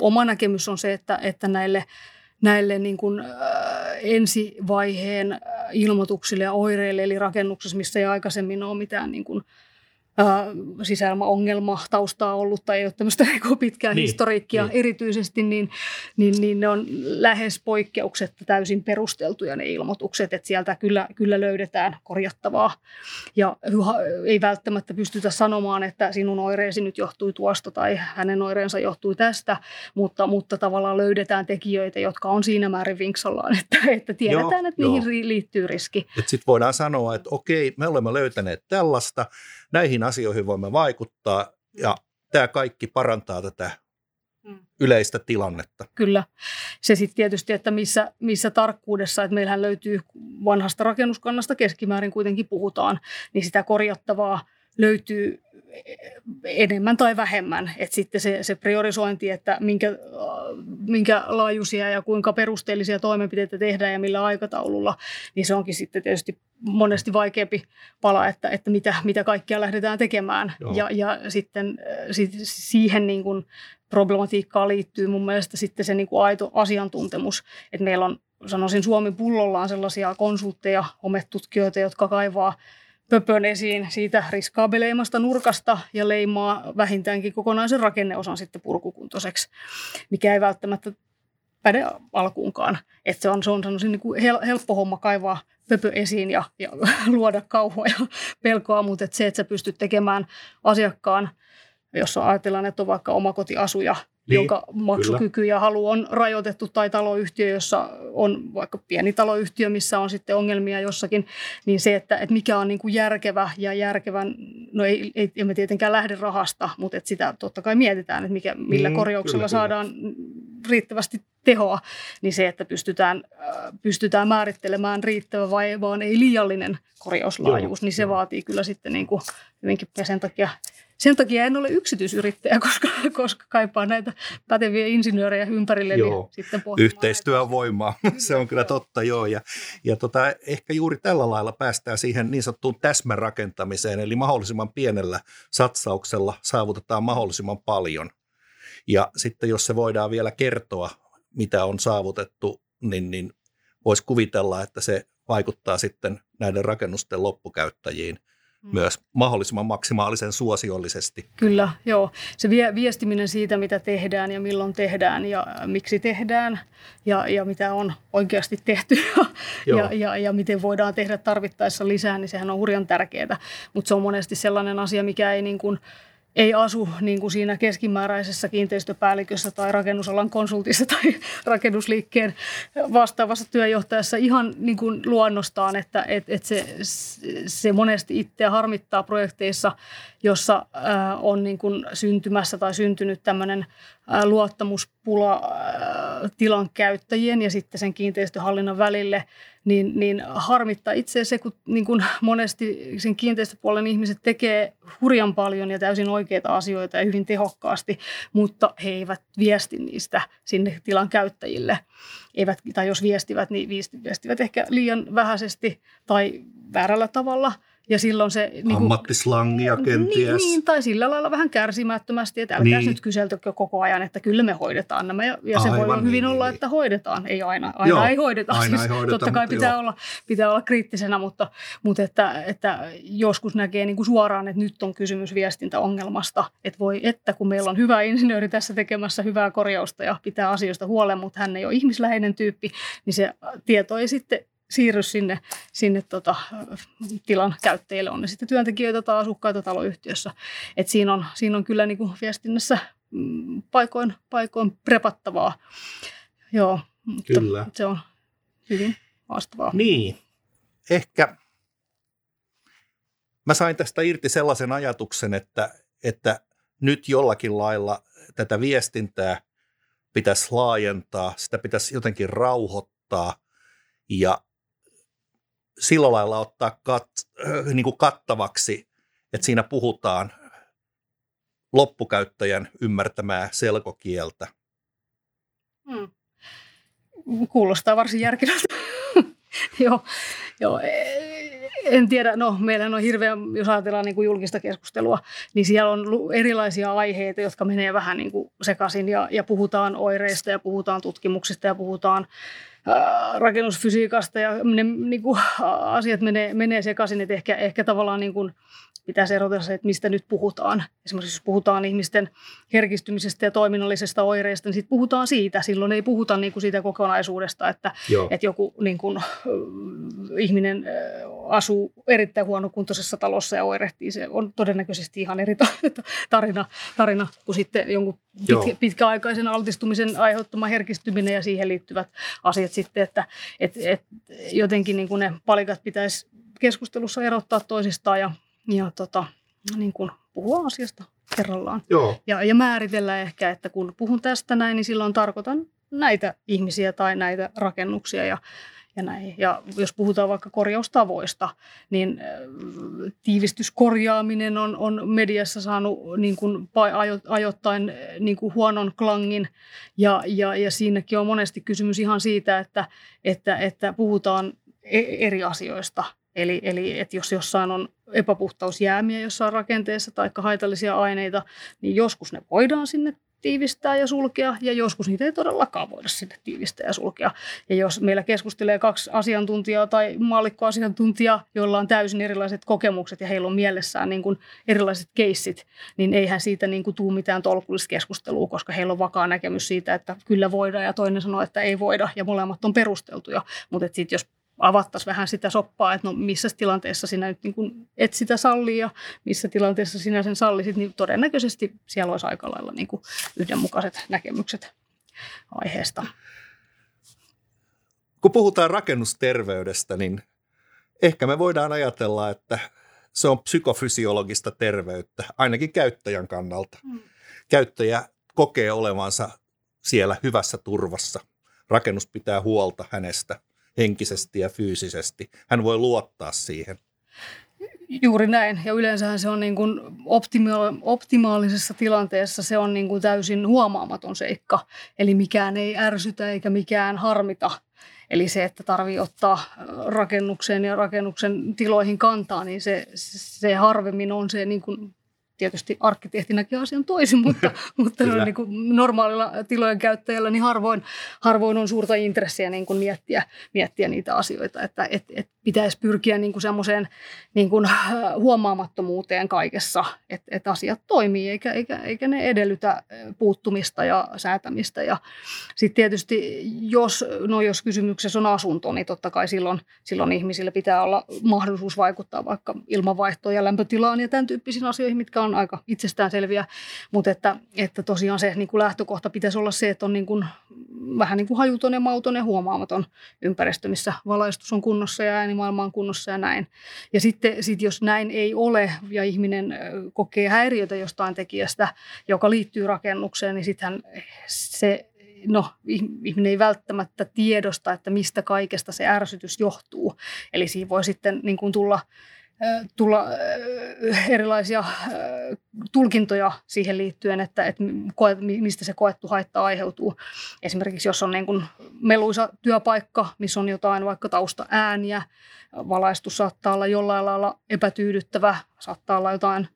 oma näkemys on se, että, että näille, näille niin kuin, äh, ensivaiheen ilmoituksille ja oireille, eli rakennuksessa, missä ei aikaisemmin ole mitään niin kuin, sisäilmaongelma taustaa ollut tai ei ole tämmöistä pitkää niin, historiikkia niin. erityisesti, niin, niin, niin ne on lähes poikkeuksetta täysin perusteltuja ne ilmoitukset, että sieltä kyllä, kyllä löydetään korjattavaa. Ja ei välttämättä pystytä sanomaan, että sinun oireesi nyt johtui tuosta tai hänen oireensa johtui tästä, mutta, mutta tavallaan löydetään tekijöitä, jotka on siinä määrin vinksallaan, että, että tiedetään, joo, että niihin joo. liittyy riski. Sitten voidaan sanoa, että okei, me olemme löytäneet tällaista, näihin asioihin voimme vaikuttaa ja tämä kaikki parantaa tätä mm. yleistä tilannetta. Kyllä. Se sitten tietysti, että missä, missä tarkkuudessa, että meillähän löytyy vanhasta rakennuskannasta keskimäärin kuitenkin puhutaan, niin sitä korjattavaa löytyy enemmän tai vähemmän. Et sitten se, se priorisointi, että minkä, minkä laajuisia ja kuinka perusteellisia toimenpiteitä tehdään ja millä aikataululla, niin se onkin sitten tietysti monesti vaikeampi pala, että, että mitä, mitä kaikkea lähdetään tekemään. Ja, ja sitten siihen niin kuin problematiikkaan liittyy mun mielestä sitten se niin kuin aito asiantuntemus, että meillä on sanoisin Suomi pullollaan sellaisia konsultteja, hometutkijoita, jotka kaivaa pöpön esiin siitä riskaabeleimasta nurkasta ja leimaa vähintäänkin kokonaisen rakenneosan sitten purkukuntoiseksi, mikä ei välttämättä päde alkuunkaan. Että se on, se on sanoisin niin kuin helppo homma kaivaa pöpö esiin ja, ja luoda kauhua ja pelkoa, mutta että se, että sä pystyt tekemään asiakkaan, jos ajatellaan, että on vaikka omakotiasuja, niin, jonka maksukyky kyllä. ja halu on rajoitettu, tai taloyhtiö, jossa on vaikka pieni taloyhtiö, missä on sitten ongelmia jossakin, niin se, että, että mikä on niin kuin järkevä ja järkevän, no ei, ei emme tietenkään lähde rahasta, mutta että sitä totta kai mietitään, että mikä, millä mm, korjauksella kyllä, saadaan kyllä. riittävästi tehoa, niin se, että pystytään, äh, pystytään määrittelemään riittävä vai vaan ei liiallinen korjauslaajuus, Joo, niin se jo. vaatii kyllä sitten niin kuin hyvinkin, ja sen takia sen takia en ole yksityisyrittäjä, koska, koska kaipaan näitä päteviä insinöörejä ympärille. Joo. Niin sitten Yhteistyön voimaa, se on kyllä totta joo. Ja, ja tota, ehkä juuri tällä lailla päästään siihen niin sanottuun täsmärakentamiseen, eli mahdollisimman pienellä satsauksella saavutetaan mahdollisimman paljon. Ja sitten jos se voidaan vielä kertoa, mitä on saavutettu, niin, niin voisi kuvitella, että se vaikuttaa sitten näiden rakennusten loppukäyttäjiin mm. myös mahdollisimman maksimaalisen suosiollisesti. Kyllä, joo. Se vie, viestiminen siitä, mitä tehdään ja milloin tehdään ja miksi tehdään ja, ja mitä on oikeasti tehty ja, ja, ja, ja miten voidaan tehdä tarvittaessa lisää, niin sehän on hurjan tärkeää. Mutta se on monesti sellainen asia, mikä ei niin kuin – ei asu niin kuin siinä keskimääräisessä kiinteistöpäällikössä tai rakennusalan konsultissa tai rakennusliikkeen vastaavassa työjohtajassa ihan niin kuin luonnostaan, että et, et se, se monesti itseä harmittaa projekteissa, jossa on niin kuin syntymässä tai syntynyt tämmöinen luottamuspula tilan käyttäjien ja sitten sen kiinteistöhallinnon välille, niin, niin harmittaa itse se, kun niin kun monesti sen kiinteistöpuolen ihmiset tekee hurjan paljon ja täysin oikeita asioita ja hyvin tehokkaasti, mutta he eivät viesti niistä sinne tilan käyttäjille. Eivät, tai jos viestivät, niin viestivät ehkä liian vähäisesti tai väärällä tavalla – ja silloin se... Niin Ammattislangia kenties. Niin, niin, tai sillä lailla vähän kärsimättömästi, että älkää niin. nyt kyseltykö koko ajan, että kyllä me hoidetaan nämä. Ja, ja se voi niin, hyvin niin, olla, niin. että hoidetaan. Ei aina, aina Joo, ei hoideta. Aina siis, ei hoideta totta kai pitää olla, pitää olla kriittisenä, mutta, mutta että, että joskus näkee niin kuin suoraan, että nyt on kysymys viestintäongelmasta. Että voi, että kun meillä on hyvä insinööri tässä tekemässä hyvää korjausta ja pitää asioista huolen, mutta hän ei ole ihmisläheinen tyyppi, niin se tieto ei sitten siirry sinne, sinne tota, tilan käyttäjille, on ne sitten työntekijöitä tai asukkaita taloyhtiössä. Et siinä, on, siinä on kyllä niin kuin viestinnässä mm, paikoin, paikoin prepattavaa. Joo, mutta kyllä. se on hyvin haastavaa. Niin, ehkä mä sain tästä irti sellaisen ajatuksen, että, että nyt jollakin lailla tätä viestintää pitäisi laajentaa, sitä pitäisi jotenkin rauhoittaa ja sillä lailla ottaa kat, niin kuin kattavaksi, että siinä puhutaan loppukäyttäjän ymmärtämää selkokieltä. Hmm. Kuulostaa varsin järkevältä. joo, joo, e, en tiedä, no meillä on hirveän, jos ajatellaan niin kuin julkista keskustelua, niin siellä on erilaisia aiheita, jotka menee vähän niin kuin sekaisin ja, ja puhutaan oireista ja puhutaan tutkimuksista ja puhutaan rakennusfysiikasta ja ne niin kuin, asiat menee, menee sekaisin, että ehkä, ehkä tavallaan niin kuin, pitäisi erotella se, että mistä nyt puhutaan. Esimerkiksi jos puhutaan ihmisten herkistymisestä ja toiminnallisesta oireista, niin sitten puhutaan siitä. Silloin ei puhuta niin kuin siitä kokonaisuudesta, että, että joku niin kuin, ihminen asuu erittäin huonokuntoisessa talossa ja oirehtii. Se on todennäköisesti ihan eri tarina, tarina kuin sitten jonkun pitkä, pitkäaikaisen altistumisen aiheuttama herkistyminen ja siihen liittyvät asiat sitten, että et, et jotenkin niin kuin ne palikat pitäisi keskustelussa erottaa toisistaan ja ja tota, niin kuin puhua asiasta kerrallaan. Joo. Ja, ja määritellä ehkä, että kun puhun tästä näin, niin silloin tarkoitan näitä ihmisiä tai näitä rakennuksia ja, ja näin. Ja jos puhutaan vaikka korjaustavoista, niin äh, tiivistyskorjaaminen on, on mediassa saanut niin kuin ajo, ajoittain äh, niin kuin huonon klangin ja, ja, ja siinäkin on monesti kysymys ihan siitä, että, että, että puhutaan e-, eri asioista – Eli, eli että jos jossain on epäpuhtausjäämiä jossain rakenteessa tai haitallisia aineita, niin joskus ne voidaan sinne tiivistää ja sulkea, ja joskus niitä ei todellakaan voida sinne tiivistää ja sulkea. Ja jos meillä keskustelee kaksi asiantuntijaa tai maallikkoasiantuntijaa, joilla on täysin erilaiset kokemukset ja heillä on mielessään niin kuin erilaiset keissit, niin eihän siitä niin kuin tule mitään tolkullista keskustelua, koska heillä on vakaa näkemys siitä, että kyllä voidaan ja toinen sanoo, että ei voida ja molemmat on perusteltuja. Mutta sitten jos avattaisiin vähän sitä soppaa, että no missä tilanteessa sinä nyt niin kuin et sitä sallia ja missä tilanteessa sinä sen sallisit, niin todennäköisesti siellä olisi aika lailla niin kuin yhdenmukaiset näkemykset aiheesta. Kun puhutaan rakennusterveydestä, niin ehkä me voidaan ajatella, että se on psykofysiologista terveyttä, ainakin käyttäjän kannalta. Mm. Käyttäjä kokee olevansa siellä hyvässä turvassa. Rakennus pitää huolta hänestä henkisesti ja fyysisesti. Hän voi luottaa siihen. Juuri näin. Ja yleensähän se on niin kuin optimaalisessa tilanteessa se on niin kuin täysin huomaamaton seikka. Eli mikään ei ärsytä eikä mikään harmita. Eli se, että tarvii ottaa rakennukseen ja rakennuksen tiloihin kantaa, niin se, se harvemmin on se niin kuin tietysti arkkitehtinäkin asian toisin, mutta, mutta niin kuin normaalilla tilojen käyttäjällä niin harvoin, harvoin on suurta intressiä niin kuin miettiä, miettiä niitä asioita, että et, et pitäisi pyrkiä niin kuin semmoiseen niin kuin huomaamattomuuteen kaikessa, että, että asiat toimii eikä, eikä, eikä ne edellytä puuttumista ja säätämistä. Ja sitten tietysti, jos, no jos kysymyksessä on asunto, niin totta kai silloin, silloin ihmisillä pitää olla mahdollisuus vaikuttaa vaikka ilmanvaihtoon ja lämpötilaan ja tämän tyyppisiin asioihin, mitkä on aika itsestäänselviä. Mutta että, että tosiaan se niin kuin lähtökohta pitäisi olla se, että on niin kuin, vähän niin kuin hajuton ja mauton ja huomaamaton ympäristö, missä valaistus on kunnossa ja äänimaailma on kunnossa ja näin. Ja sitten sit jos näin ei ole ja ihminen kokee häiriötä jostain tekijästä, joka liittyy rakennukseen, niin sittenhän se no, ihminen ei välttämättä tiedosta, että mistä kaikesta se ärsytys johtuu. Eli siinä voi sitten niin kuin tulla tulla erilaisia tulkintoja siihen liittyen, että, että mistä se koettu haitta aiheutuu. Esimerkiksi jos on niin kuin meluisa työpaikka, missä on jotain vaikka tausta ääniä, valaistus saattaa olla jollain lailla epätyydyttävä, saattaa olla jotain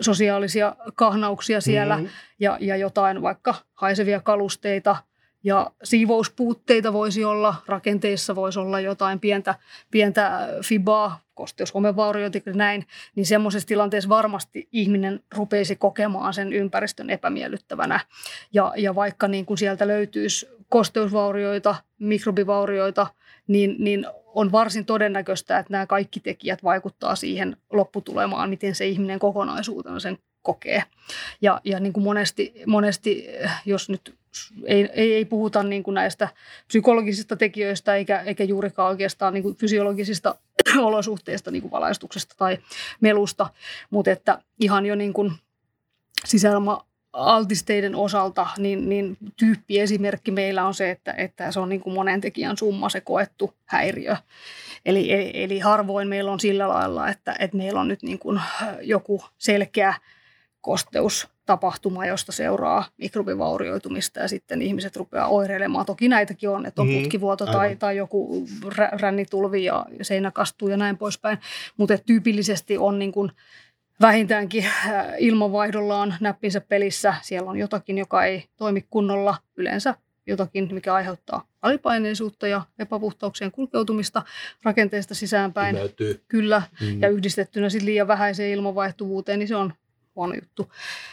sosiaalisia kahnauksia siellä mm-hmm. ja, ja jotain vaikka haisevia kalusteita – ja siivouspuutteita voisi olla, rakenteissa voisi olla jotain pientä, pientä fibaa, kosteus, homevaurioita ja näin, niin semmoisessa tilanteessa varmasti ihminen rupeisi kokemaan sen ympäristön epämiellyttävänä. Ja, ja vaikka niin kuin sieltä löytyisi kosteusvaurioita, mikrobivaurioita, niin, niin on varsin todennäköistä, että nämä kaikki tekijät vaikuttaa siihen lopputulemaan, miten se ihminen kokonaisuutena sen kokee. Ja, ja niin kuin monesti, monesti, jos nyt ei, ei, ei puhuta niin kuin näistä psykologisista tekijöistä eikä, eikä juurikaan oikeastaan niin kuin fysiologisista olosuhteista, niin kuin valaistuksesta tai melusta, mutta että ihan jo niin kuin sisäilma altisteiden osalta, niin, niin tyyppiesimerkki meillä on se, että, että se on niin kuin monen tekijän summa se koettu häiriö. Eli, eli, eli harvoin meillä on sillä lailla, että, että meillä on nyt niin kuin joku selkeä kosteustapahtuma, josta seuraa mikrobivaurioitumista ja sitten ihmiset rupeaa oireilemaan. Toki näitäkin on, että on mm, putkivuoto tai, tai joku rännitulvi ja seinä kastuu ja näin poispäin. Mutta tyypillisesti on niin kuin vähintäänkin äh, ilmanvaihdollaan näppinsä pelissä. Siellä on jotakin, joka ei toimi kunnolla yleensä jotakin, mikä aiheuttaa alipaineisuutta ja epäpuhtauksien kulkeutumista rakenteesta sisäänpäin. Näytyy. Kyllä, mm. ja yhdistettynä sitten liian vähäiseen ilmanvaihtuvuuteen, niin se on huono juttu.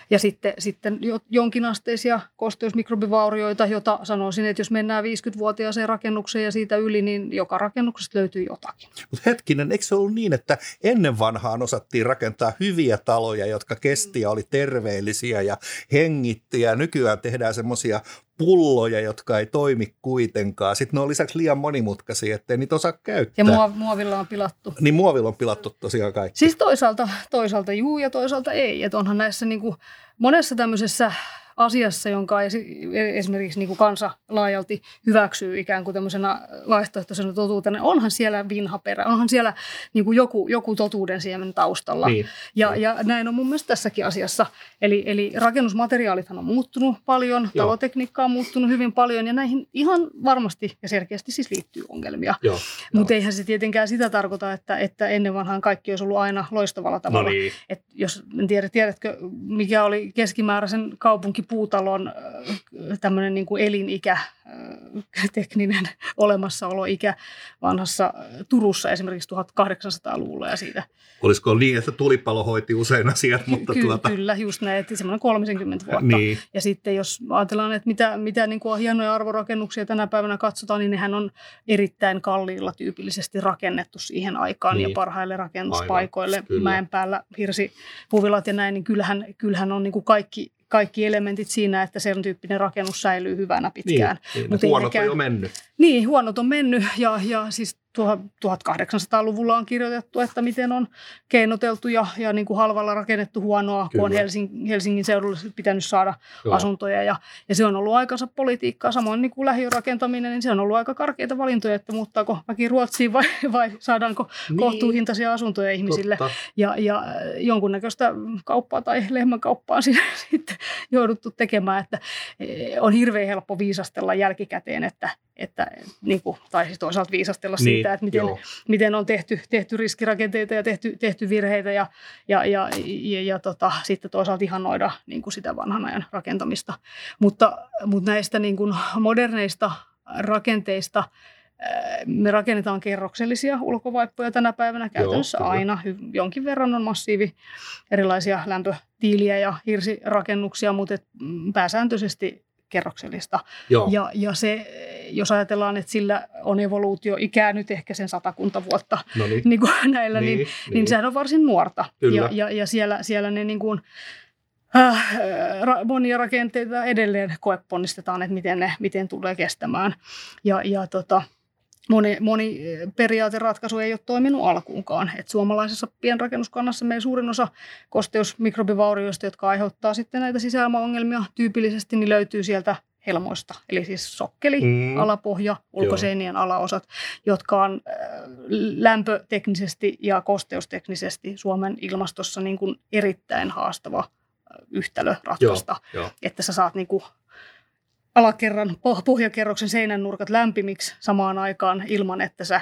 Ja sitten, sitten jonkinasteisia kosteusmikrobivaurioita, jota sanoisin, että jos mennään 50-vuotiaaseen rakennukseen ja siitä yli, niin joka rakennuksesta löytyy jotakin. Mutta hetkinen, eikö se ollut niin, että ennen vanhaan osattiin rakentaa hyviä taloja, jotka kesti ja oli terveellisiä ja hengitti ja nykyään tehdään semmoisia pulloja, jotka ei toimi kuitenkaan. Sitten ne on lisäksi liian monimutkaisia, ettei niitä osaa käyttää. Ja muovilla on pilattu. Niin muovilla on pilattu tosiaan kaikki. Siis toisaalta, toisaalta juu ja toisaalta ei. Että onhan näissä niin kuin monessa tämmöisessä asiassa, jonka esimerkiksi niin kuin kansa laajalti hyväksyy ikään kuin tämmöisenä vaihtoehtoisena totuutena, onhan siellä vinhaperä, onhan siellä niin kuin joku, joku totuuden siemen taustalla. Niin. Ja, ja näin on mun mielestä tässäkin asiassa. Eli, eli rakennusmateriaalithan on muuttunut paljon, Joo. talotekniikka on muuttunut hyvin paljon ja näihin ihan varmasti ja selkeästi siis liittyy ongelmia. Mutta eihän se tietenkään sitä tarkoita, että, että ennen vanhaan kaikki olisi ollut aina loistavalla tavalla. No niin. Et jos en tiedä, tiedätkö, mikä oli keskimääräisen kaupunki puutalon tämmöinen niin kuin elinikä, tekninen olemassaoloikä vanhassa Turussa esimerkiksi 1800-luvulla ja siitä. Olisiko niin, että tulipalo hoiti usein asiat? Mutta Ky- tuota... Kyllä, just näin, että semmoinen 30 vuotta. Niin. Ja sitten jos ajatellaan, että mitä, mitä niin kuin hienoja arvorakennuksia tänä päivänä katsotaan, niin nehän on erittäin kalliilla tyypillisesti rakennettu siihen aikaan niin. ja parhaille rakennuspaikoille. Aivan, Mäen päällä hirsipuvilat ja näin, niin kyllähän, kyllähän on niin kuin kaikki kaikki elementit siinä, että sen tyyppinen rakennus säilyy hyvänä pitkään. Niin, niin huonot on jo mennyt. Niin, huonot on mennyt ja, ja siis 1800-luvulla on kirjoitettu, että miten on keinoteltu ja, ja niin kuin halvalla rakennettu huonoa, Kyllä. kun on Helsing, Helsingin seudulla pitänyt saada Joo. asuntoja. Ja, ja se on ollut aikansa politiikkaa, samoin niin kuin lähiörakentaminen, niin se on ollut aika karkeita valintoja, että muuttaako väki Ruotsiin vai, vai saadaanko niin. kohtuuhintaisia asuntoja ihmisille. Totta. Ja, ja jonkunnäköistä kauppaa tai lehmänkauppaa sitten jouduttu tekemään, että e, on hirveän helppo viisastella jälkikäteen, että, että niin kuin, tai siis toisaalta viisastella niin, siitä, että miten, miten on tehty, tehty riskirakenteita ja tehty, tehty virheitä ja, ja, ja, ja, ja tota, sitten toisaalta ihannoida niin kuin sitä vanhan ajan rakentamista. Mutta, mutta näistä niin kuin moderneista rakenteista me rakennetaan kerroksellisia ulkovaippoja tänä päivänä käytännössä Joo, aina. Jonkin verran on massiivi erilaisia lämpötiiliä ja hirsirakennuksia, mutta mm, pääsääntöisesti kerroksellista. Joo. Ja, ja se, jos ajatellaan, että sillä on evoluutio ikää nyt ehkä sen satakunta vuotta no niin. Niin kuin näillä, niin, niin, niin, niin sehän on varsin nuorta. Ja, ja, ja siellä, siellä ne niin kuin, äh, ra, monia rakenteita edelleen koeponnistetaan, että miten ne miten tulee kestämään. Ja, ja tota, moni, moni periaateratkaisu ei ole toiminut alkuunkaan. Et suomalaisessa pienrakennuskannassa meidän suurin osa kosteusmikrobivaurioista, jotka aiheuttaa sitten näitä sisäilmaongelmia tyypillisesti, niin löytyy sieltä helmoista. Eli siis sokkeli, mm. alapohja, ulkoseinien Joo. alaosat, jotka on lämpöteknisesti ja kosteusteknisesti Suomen ilmastossa niin kuin erittäin haastava yhtälö ratkaista. Joo, jo. Että sä saat niin kuin alakerran pohjakerroksen seinän nurkat lämpimiksi samaan aikaan ilman, että sä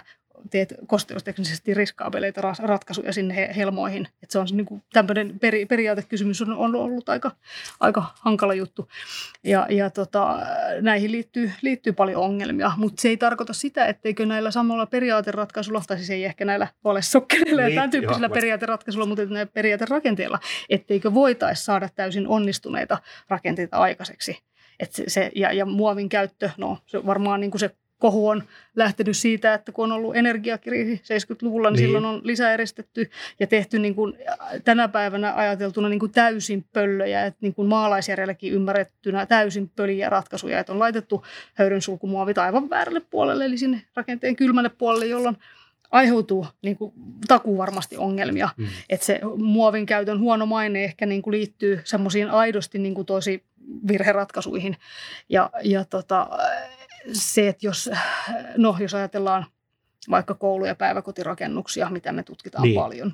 teet kosteusteknisesti riskaabeleita ratkaisuja sinne helmoihin. Että se on niin kuin tämmöinen peri, periaatekysymys on, on ollut aika, aika hankala juttu. Ja, ja tota, näihin liittyy, liittyy paljon ongelmia, mutta se ei tarkoita sitä, etteikö näillä samalla periaateratkaisulla, tai siis ei ehkä näillä valessokkeleilla niin, ja tämän tyyppisillä joo, periaateratkaisuilla, mutta näillä periaaterakenteilla, etteikö voitaisiin saada täysin onnistuneita rakenteita aikaiseksi. Et se, se, ja, ja muovin käyttö, no se varmaan niin kuin se kohu on lähtenyt siitä, että kun on ollut energiakriisi 70-luvulla, niin, niin. silloin on lisäeristetty ja tehty niin kuin tänä päivänä ajateltuna niin kuin täysin pöllöjä, että niin kuin maalaisjärjelläkin ymmärrettynä täysin pöliä ratkaisuja, että on laitettu höyryn sulkumuovit aivan väärälle puolelle, eli sinne rakenteen kylmälle puolelle, jolloin aiheutuu niin kuin, takuu varmasti ongelmia. Mm. Että se muovin käytön huono maine ehkä niin kuin, liittyy semmoisiin aidosti niin kuin, tosi virheratkaisuihin. Ja, ja tota, se, että jos, no, jos ajatellaan vaikka koulu- ja päiväkotirakennuksia, mitä me tutkitaan niin. paljon,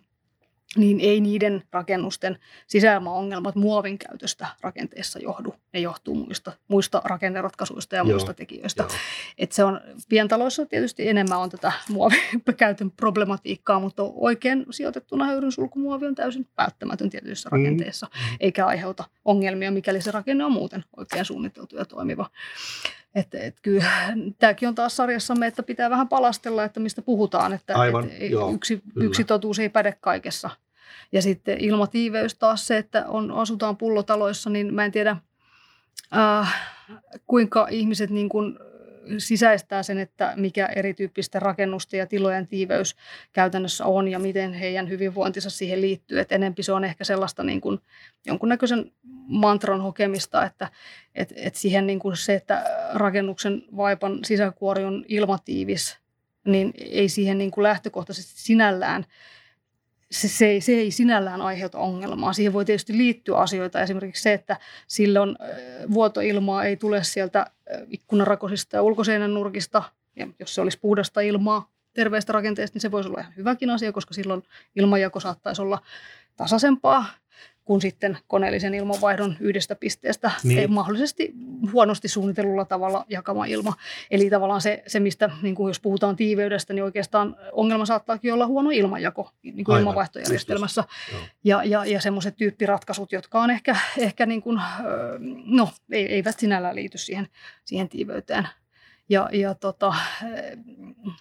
niin ei niiden rakennusten sisäilmaongelmat muovin käytöstä rakenteessa johdu. Ne johtuu muista, muista rakenneratkaisuista ja joo, muista tekijöistä. Et se on, pientaloissa tietysti enemmän on tätä muovin käytön problematiikkaa, mutta oikein sijoitettuna höyryn sulkumuovi on täysin välttämätön tietyissä mm. rakenteissa, mm. eikä aiheuta ongelmia, mikäli se rakenne on muuten oikein suunniteltu ja toimiva. Että, et kyllä tämäkin on taas sarjassamme, että pitää vähän palastella, että mistä puhutaan. Että Aivan, et joo, yksi, yksi totuus ei päde kaikessa. Ja sitten ilmatiiveys taas se, että on, asutaan pullotaloissa, niin mä en tiedä äh, kuinka ihmiset niin kuin sisäistää sen, että mikä erityyppistä rakennusta ja tilojen tiiveys käytännössä on ja miten heidän hyvinvointinsa siihen liittyy. Et enempi se on ehkä sellaista niin kuin jonkunnäköisen mantran hokemista, että et, et siihen niin kuin se, että rakennuksen vaipan sisäkuori on ilmatiivis, niin ei siihen niin kuin lähtökohtaisesti sinällään se, se, ei, se ei sinällään aiheuta ongelmaa. Siihen voi tietysti liittyä asioita, esimerkiksi se, että silloin vuotoilmaa ei tule sieltä ikkunarakosista ja ulkoseinän nurkista, ja jos se olisi puhdasta ilmaa terveestä rakenteesta, niin se voisi olla ihan hyväkin asia, koska silloin ilmanjako saattaisi olla tasaisempaa kuin sitten koneellisen ilmanvaihdon yhdestä pisteestä niin. mahdollisesti huonosti suunnitellulla tavalla jakama ilma. Eli tavallaan se, se mistä niin kuin jos puhutaan tiiveydestä, niin oikeastaan ongelma saattaakin olla huono ilmanjako niin kuin ilmanvaihtojärjestelmässä. Ja, ja, ja semmoiset tyyppiratkaisut, jotka on ehkä, ehkä niin kuin, no, eivät sinällään liity siihen, siihen tiiveyteen. Ja, ja tota,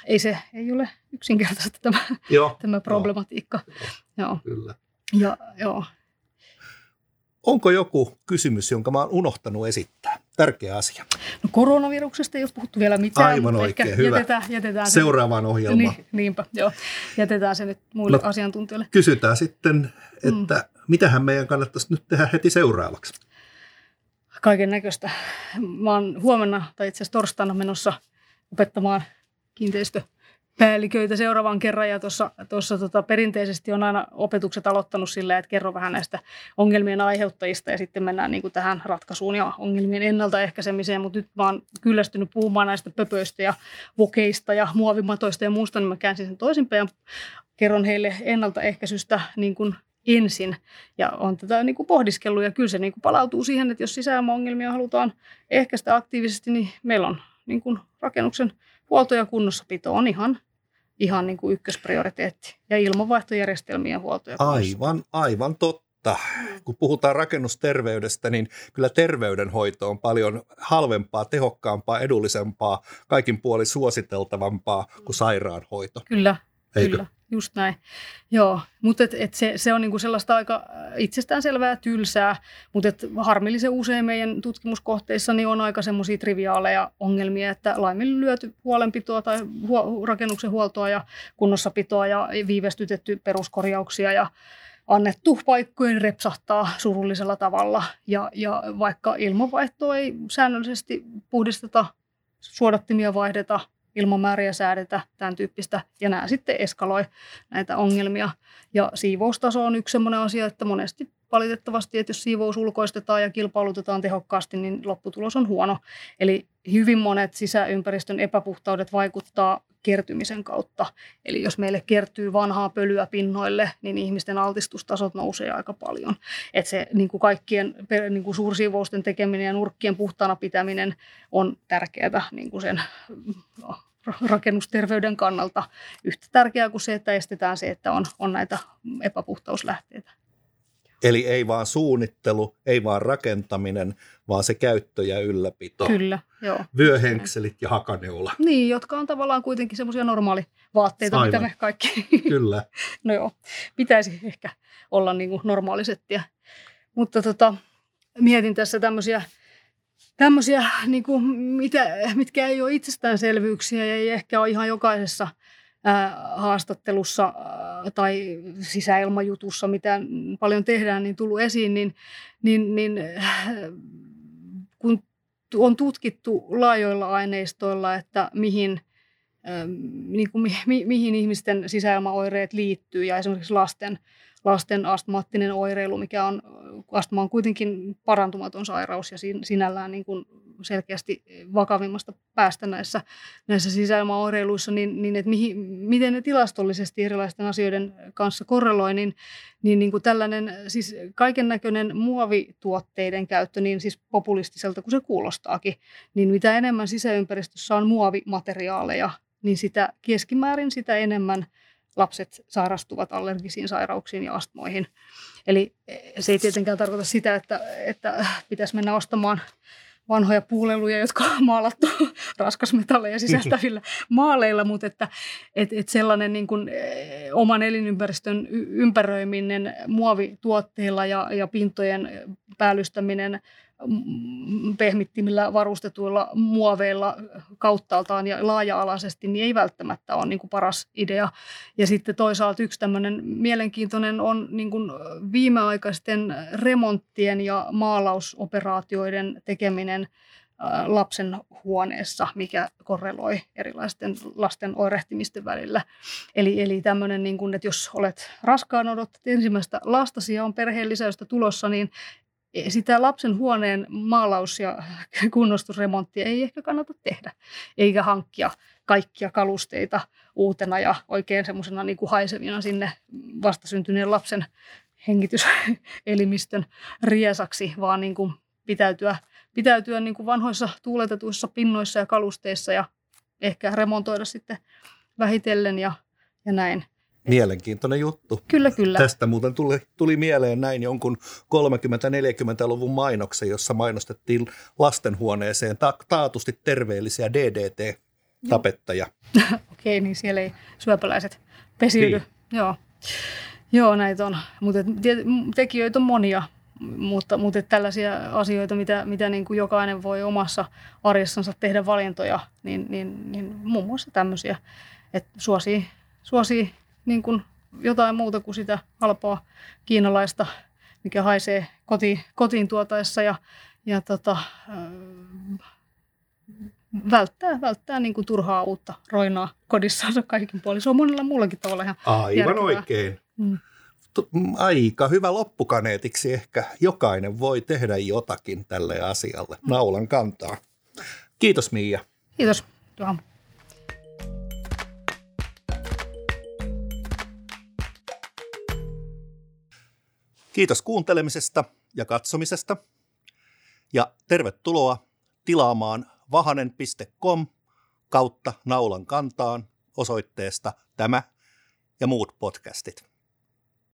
ei se ei ole yksinkertaista tämä, joo, tämä problematiikka. Joo. joo. Kyllä. Ja, joo. Onko joku kysymys, jonka mä oon unohtanut esittää? Tärkeä asia. No koronaviruksesta ei ole puhuttu vielä mitään. Aivan oikein, hyvä. Jätetään, jätetään Seuraavaan ohjelmaan. Niin, niinpä, joo. Jätetään se nyt muille no, asiantuntijoille. Kysytään sitten, että mm. mitähän meidän kannattaisi nyt tehdä heti seuraavaksi? Kaiken näköistä. Mä oon huomenna, tai itse asiassa torstaina menossa opettamaan kiinteistö päälliköitä seuraavan kerran. Ja tuossa, tuossa tota, perinteisesti on aina opetukset aloittanut sillä, että kerro vähän näistä ongelmien aiheuttajista ja sitten mennään niin kuin tähän ratkaisuun ja ongelmien ennaltaehkäisemiseen, mutta nyt mä oon kyllästynyt puhumaan näistä pöpöistä ja vokeista ja muovimatoista ja muusta, niin mä käänsin sen toisinpäin ja kerron heille ennaltaehkäisystä niin kuin ensin. Ja on tätä niin kuin pohdiskellut ja kyllä se niin kuin palautuu siihen, että jos sisäilmaongelmia halutaan ehkäistä aktiivisesti, niin meillä on niin kuin rakennuksen huolto ja kunnossapito on ihan, ihan niin kuin ykkösprioriteetti ja ilmanvaihtojärjestelmien huolto ja Aivan, aivan totta. Kun puhutaan rakennusterveydestä, niin kyllä terveydenhoito on paljon halvempaa, tehokkaampaa, edullisempaa, kaikin puolin suositeltavampaa kuin sairaanhoito. Kyllä, Eikö? kyllä. Just näin. Joo, mutta et, et se, se on niinku sellaista aika itsestäänselvää tylsää, mutta et harmillisen usein meidän tutkimuskohteissa niin on aika semmoisia triviaaleja ongelmia, että laiminlyöty huolenpitoa tai huo, rakennuksen huoltoa ja kunnossapitoa ja viivästytetty peruskorjauksia ja annettu paikkojen repsahtaa surullisella tavalla. Ja, ja vaikka ilmanvaihtoa ei säännöllisesti puhdisteta, suodattimia vaihdeta, ilmamääriä säädetä, tämän tyyppistä. Ja nämä sitten eskaloi näitä ongelmia. Ja siivoustaso on yksi sellainen asia, että monesti valitettavasti, että jos siivous ulkoistetaan ja kilpailutetaan tehokkaasti, niin lopputulos on huono. Eli hyvin monet sisäympäristön epäpuhtaudet vaikuttaa kertymisen kautta. Eli jos meille kertyy vanhaa pölyä pinnoille, niin ihmisten altistustasot nousee aika paljon. Että se niin kuin kaikkien niin kuin suursiivousten tekeminen ja nurkkien puhtaana pitäminen on tärkeää niin kuin sen no, rakennusterveyden kannalta yhtä tärkeää kuin se, että estetään se, että on, on näitä epäpuhtauslähteitä. Eli ei vaan suunnittelu, ei vaan rakentaminen, vaan se käyttö ja ylläpito. Kyllä, joo. Vyöhenkselit ja hakaneula. Niin, jotka on tavallaan kuitenkin semmoisia normaalivaatteita, Aivan. mitä me kaikki... Kyllä. no joo, pitäisi ehkä olla niin kuin normaalisettiä. Mutta tota, mietin tässä tämmöisiä tämmöisiä, niin kuin, mitä, mitkä ei ole itsestäänselvyyksiä ja ei ehkä ole ihan jokaisessa haastattelussa tai sisäilmajutussa, mitä paljon tehdään, niin tullut esiin, niin, niin, niin kun on tutkittu laajoilla aineistoilla, että mihin, niin kuin, mi, mihin ihmisten sisäilmaoireet liittyy ja esimerkiksi lasten, lasten astmaattinen oireilu, mikä on, astma on kuitenkin parantumaton sairaus ja sinällään niin kuin selkeästi vakavimmasta päästä näissä, näissä sisäilmaoireiluissa, niin, niin että mihin, miten ne tilastollisesti erilaisten asioiden kanssa korreloi, niin, niin, niin kuin tällainen siis kaiken näköinen muovituotteiden käyttö, niin siis populistiselta kuin se kuulostaakin, niin mitä enemmän sisäympäristössä on muovimateriaaleja, niin sitä keskimäärin sitä enemmän lapset sairastuvat allergisiin sairauksiin ja astmoihin. Eli se ei tietenkään tarkoita sitä, että, että pitäisi mennä ostamaan vanhoja puuleluja, jotka on maalattu raskasmetalleja sisältävillä maaleilla, mutta että et, et sellainen niin kuin, eh, oman elinympäristön ympäröiminen muovituotteilla ja, ja pintojen päällystäminen pehmittimillä varustetuilla muoveilla kauttaaltaan ja laaja-alaisesti, niin ei välttämättä ole niin kuin paras idea. Ja sitten toisaalta yksi tämmöinen mielenkiintoinen on niin kuin viimeaikaisten remonttien ja maalausoperaatioiden tekeminen lapsen huoneessa, mikä korreloi erilaisten lasten oirehtimisten välillä. Eli, eli tämmöinen, niin kuin, että jos olet raskaan odotat ensimmäistä lastasi ja on perheen lisäystä tulossa, niin sitä lapsen huoneen maalaus- ja kunnostusremonttia ei ehkä kannata tehdä, eikä hankkia kaikkia kalusteita uutena ja oikein semmoisena niin kuin haisevina sinne vastasyntyneen lapsen hengityselimistön riesaksi, vaan niin kuin pitäytyä, pitäytyä niin kuin vanhoissa tuuletetuissa pinnoissa ja kalusteissa ja ehkä remontoida sitten vähitellen ja, ja näin. Mielenkiintoinen juttu. Kyllä, kyllä. Tästä muuten tuli, tuli mieleen näin jonkun 30-40-luvun mainoksen, jossa mainostettiin lastenhuoneeseen ta- taatusti terveellisiä DDT-tapettajia. Okei, niin siellä ei syöpäläiset pesiydy. Niin. Joo. Joo, näitä on. Mutta tekijöitä on monia, mutta, mutta tällaisia asioita, mitä, mitä niin kuin jokainen voi omassa arjessansa tehdä valintoja, niin, niin, niin muun muassa tämmöisiä, että suosii, suosii niin kuin jotain muuta kuin sitä halpaa kiinalaista, mikä haisee koti, kotiin tuotaessa ja, ja tota, välttää, välttää niin kuin turhaa uutta roinaa kodissaansa kaikin puolin. Se on monella muullakin tavalla ihan Aivan järkevää. oikein. Mm. Aika hyvä loppukaneetiksi ehkä. Jokainen voi tehdä jotakin tälle asialle. Naulan kantaa. Kiitos Miia. Kiitos. Juha. Kiitos kuuntelemisesta ja katsomisesta. Ja tervetuloa tilaamaan vahanen.com kautta naulan kantaan osoitteesta tämä ja muut podcastit.